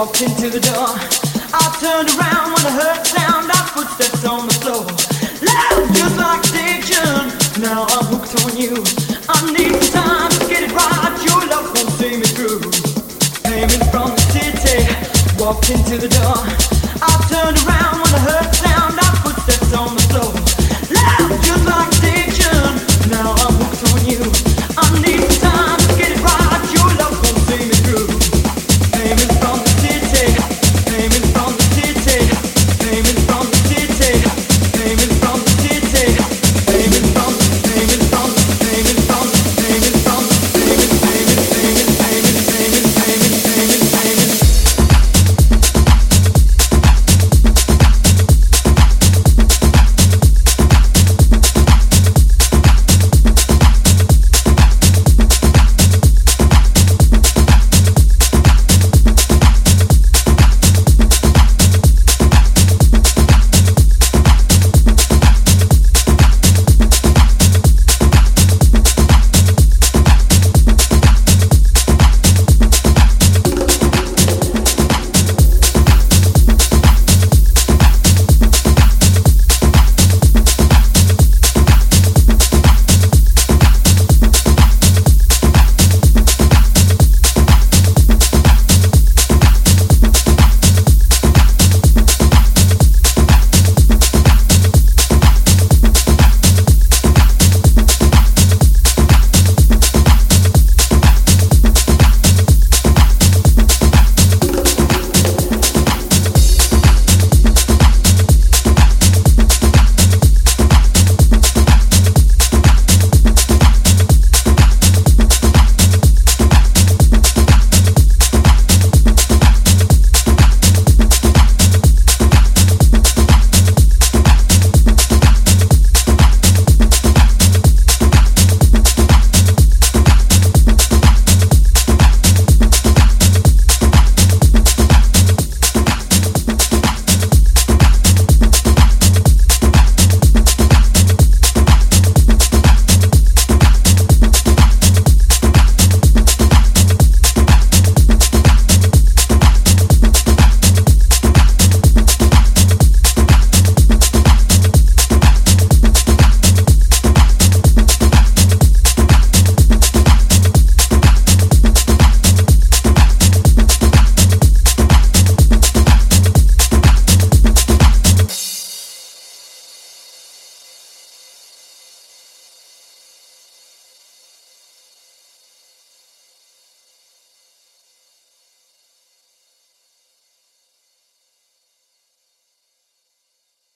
walked into the door. I turned around when I heard sound. of footsteps on the floor. Love just like addiction. Now I'm hooked on you. I need some time to get it right. Your love won't see me through. Came in from the city, walked into the door. I turned around when I heard sound. of footsteps on the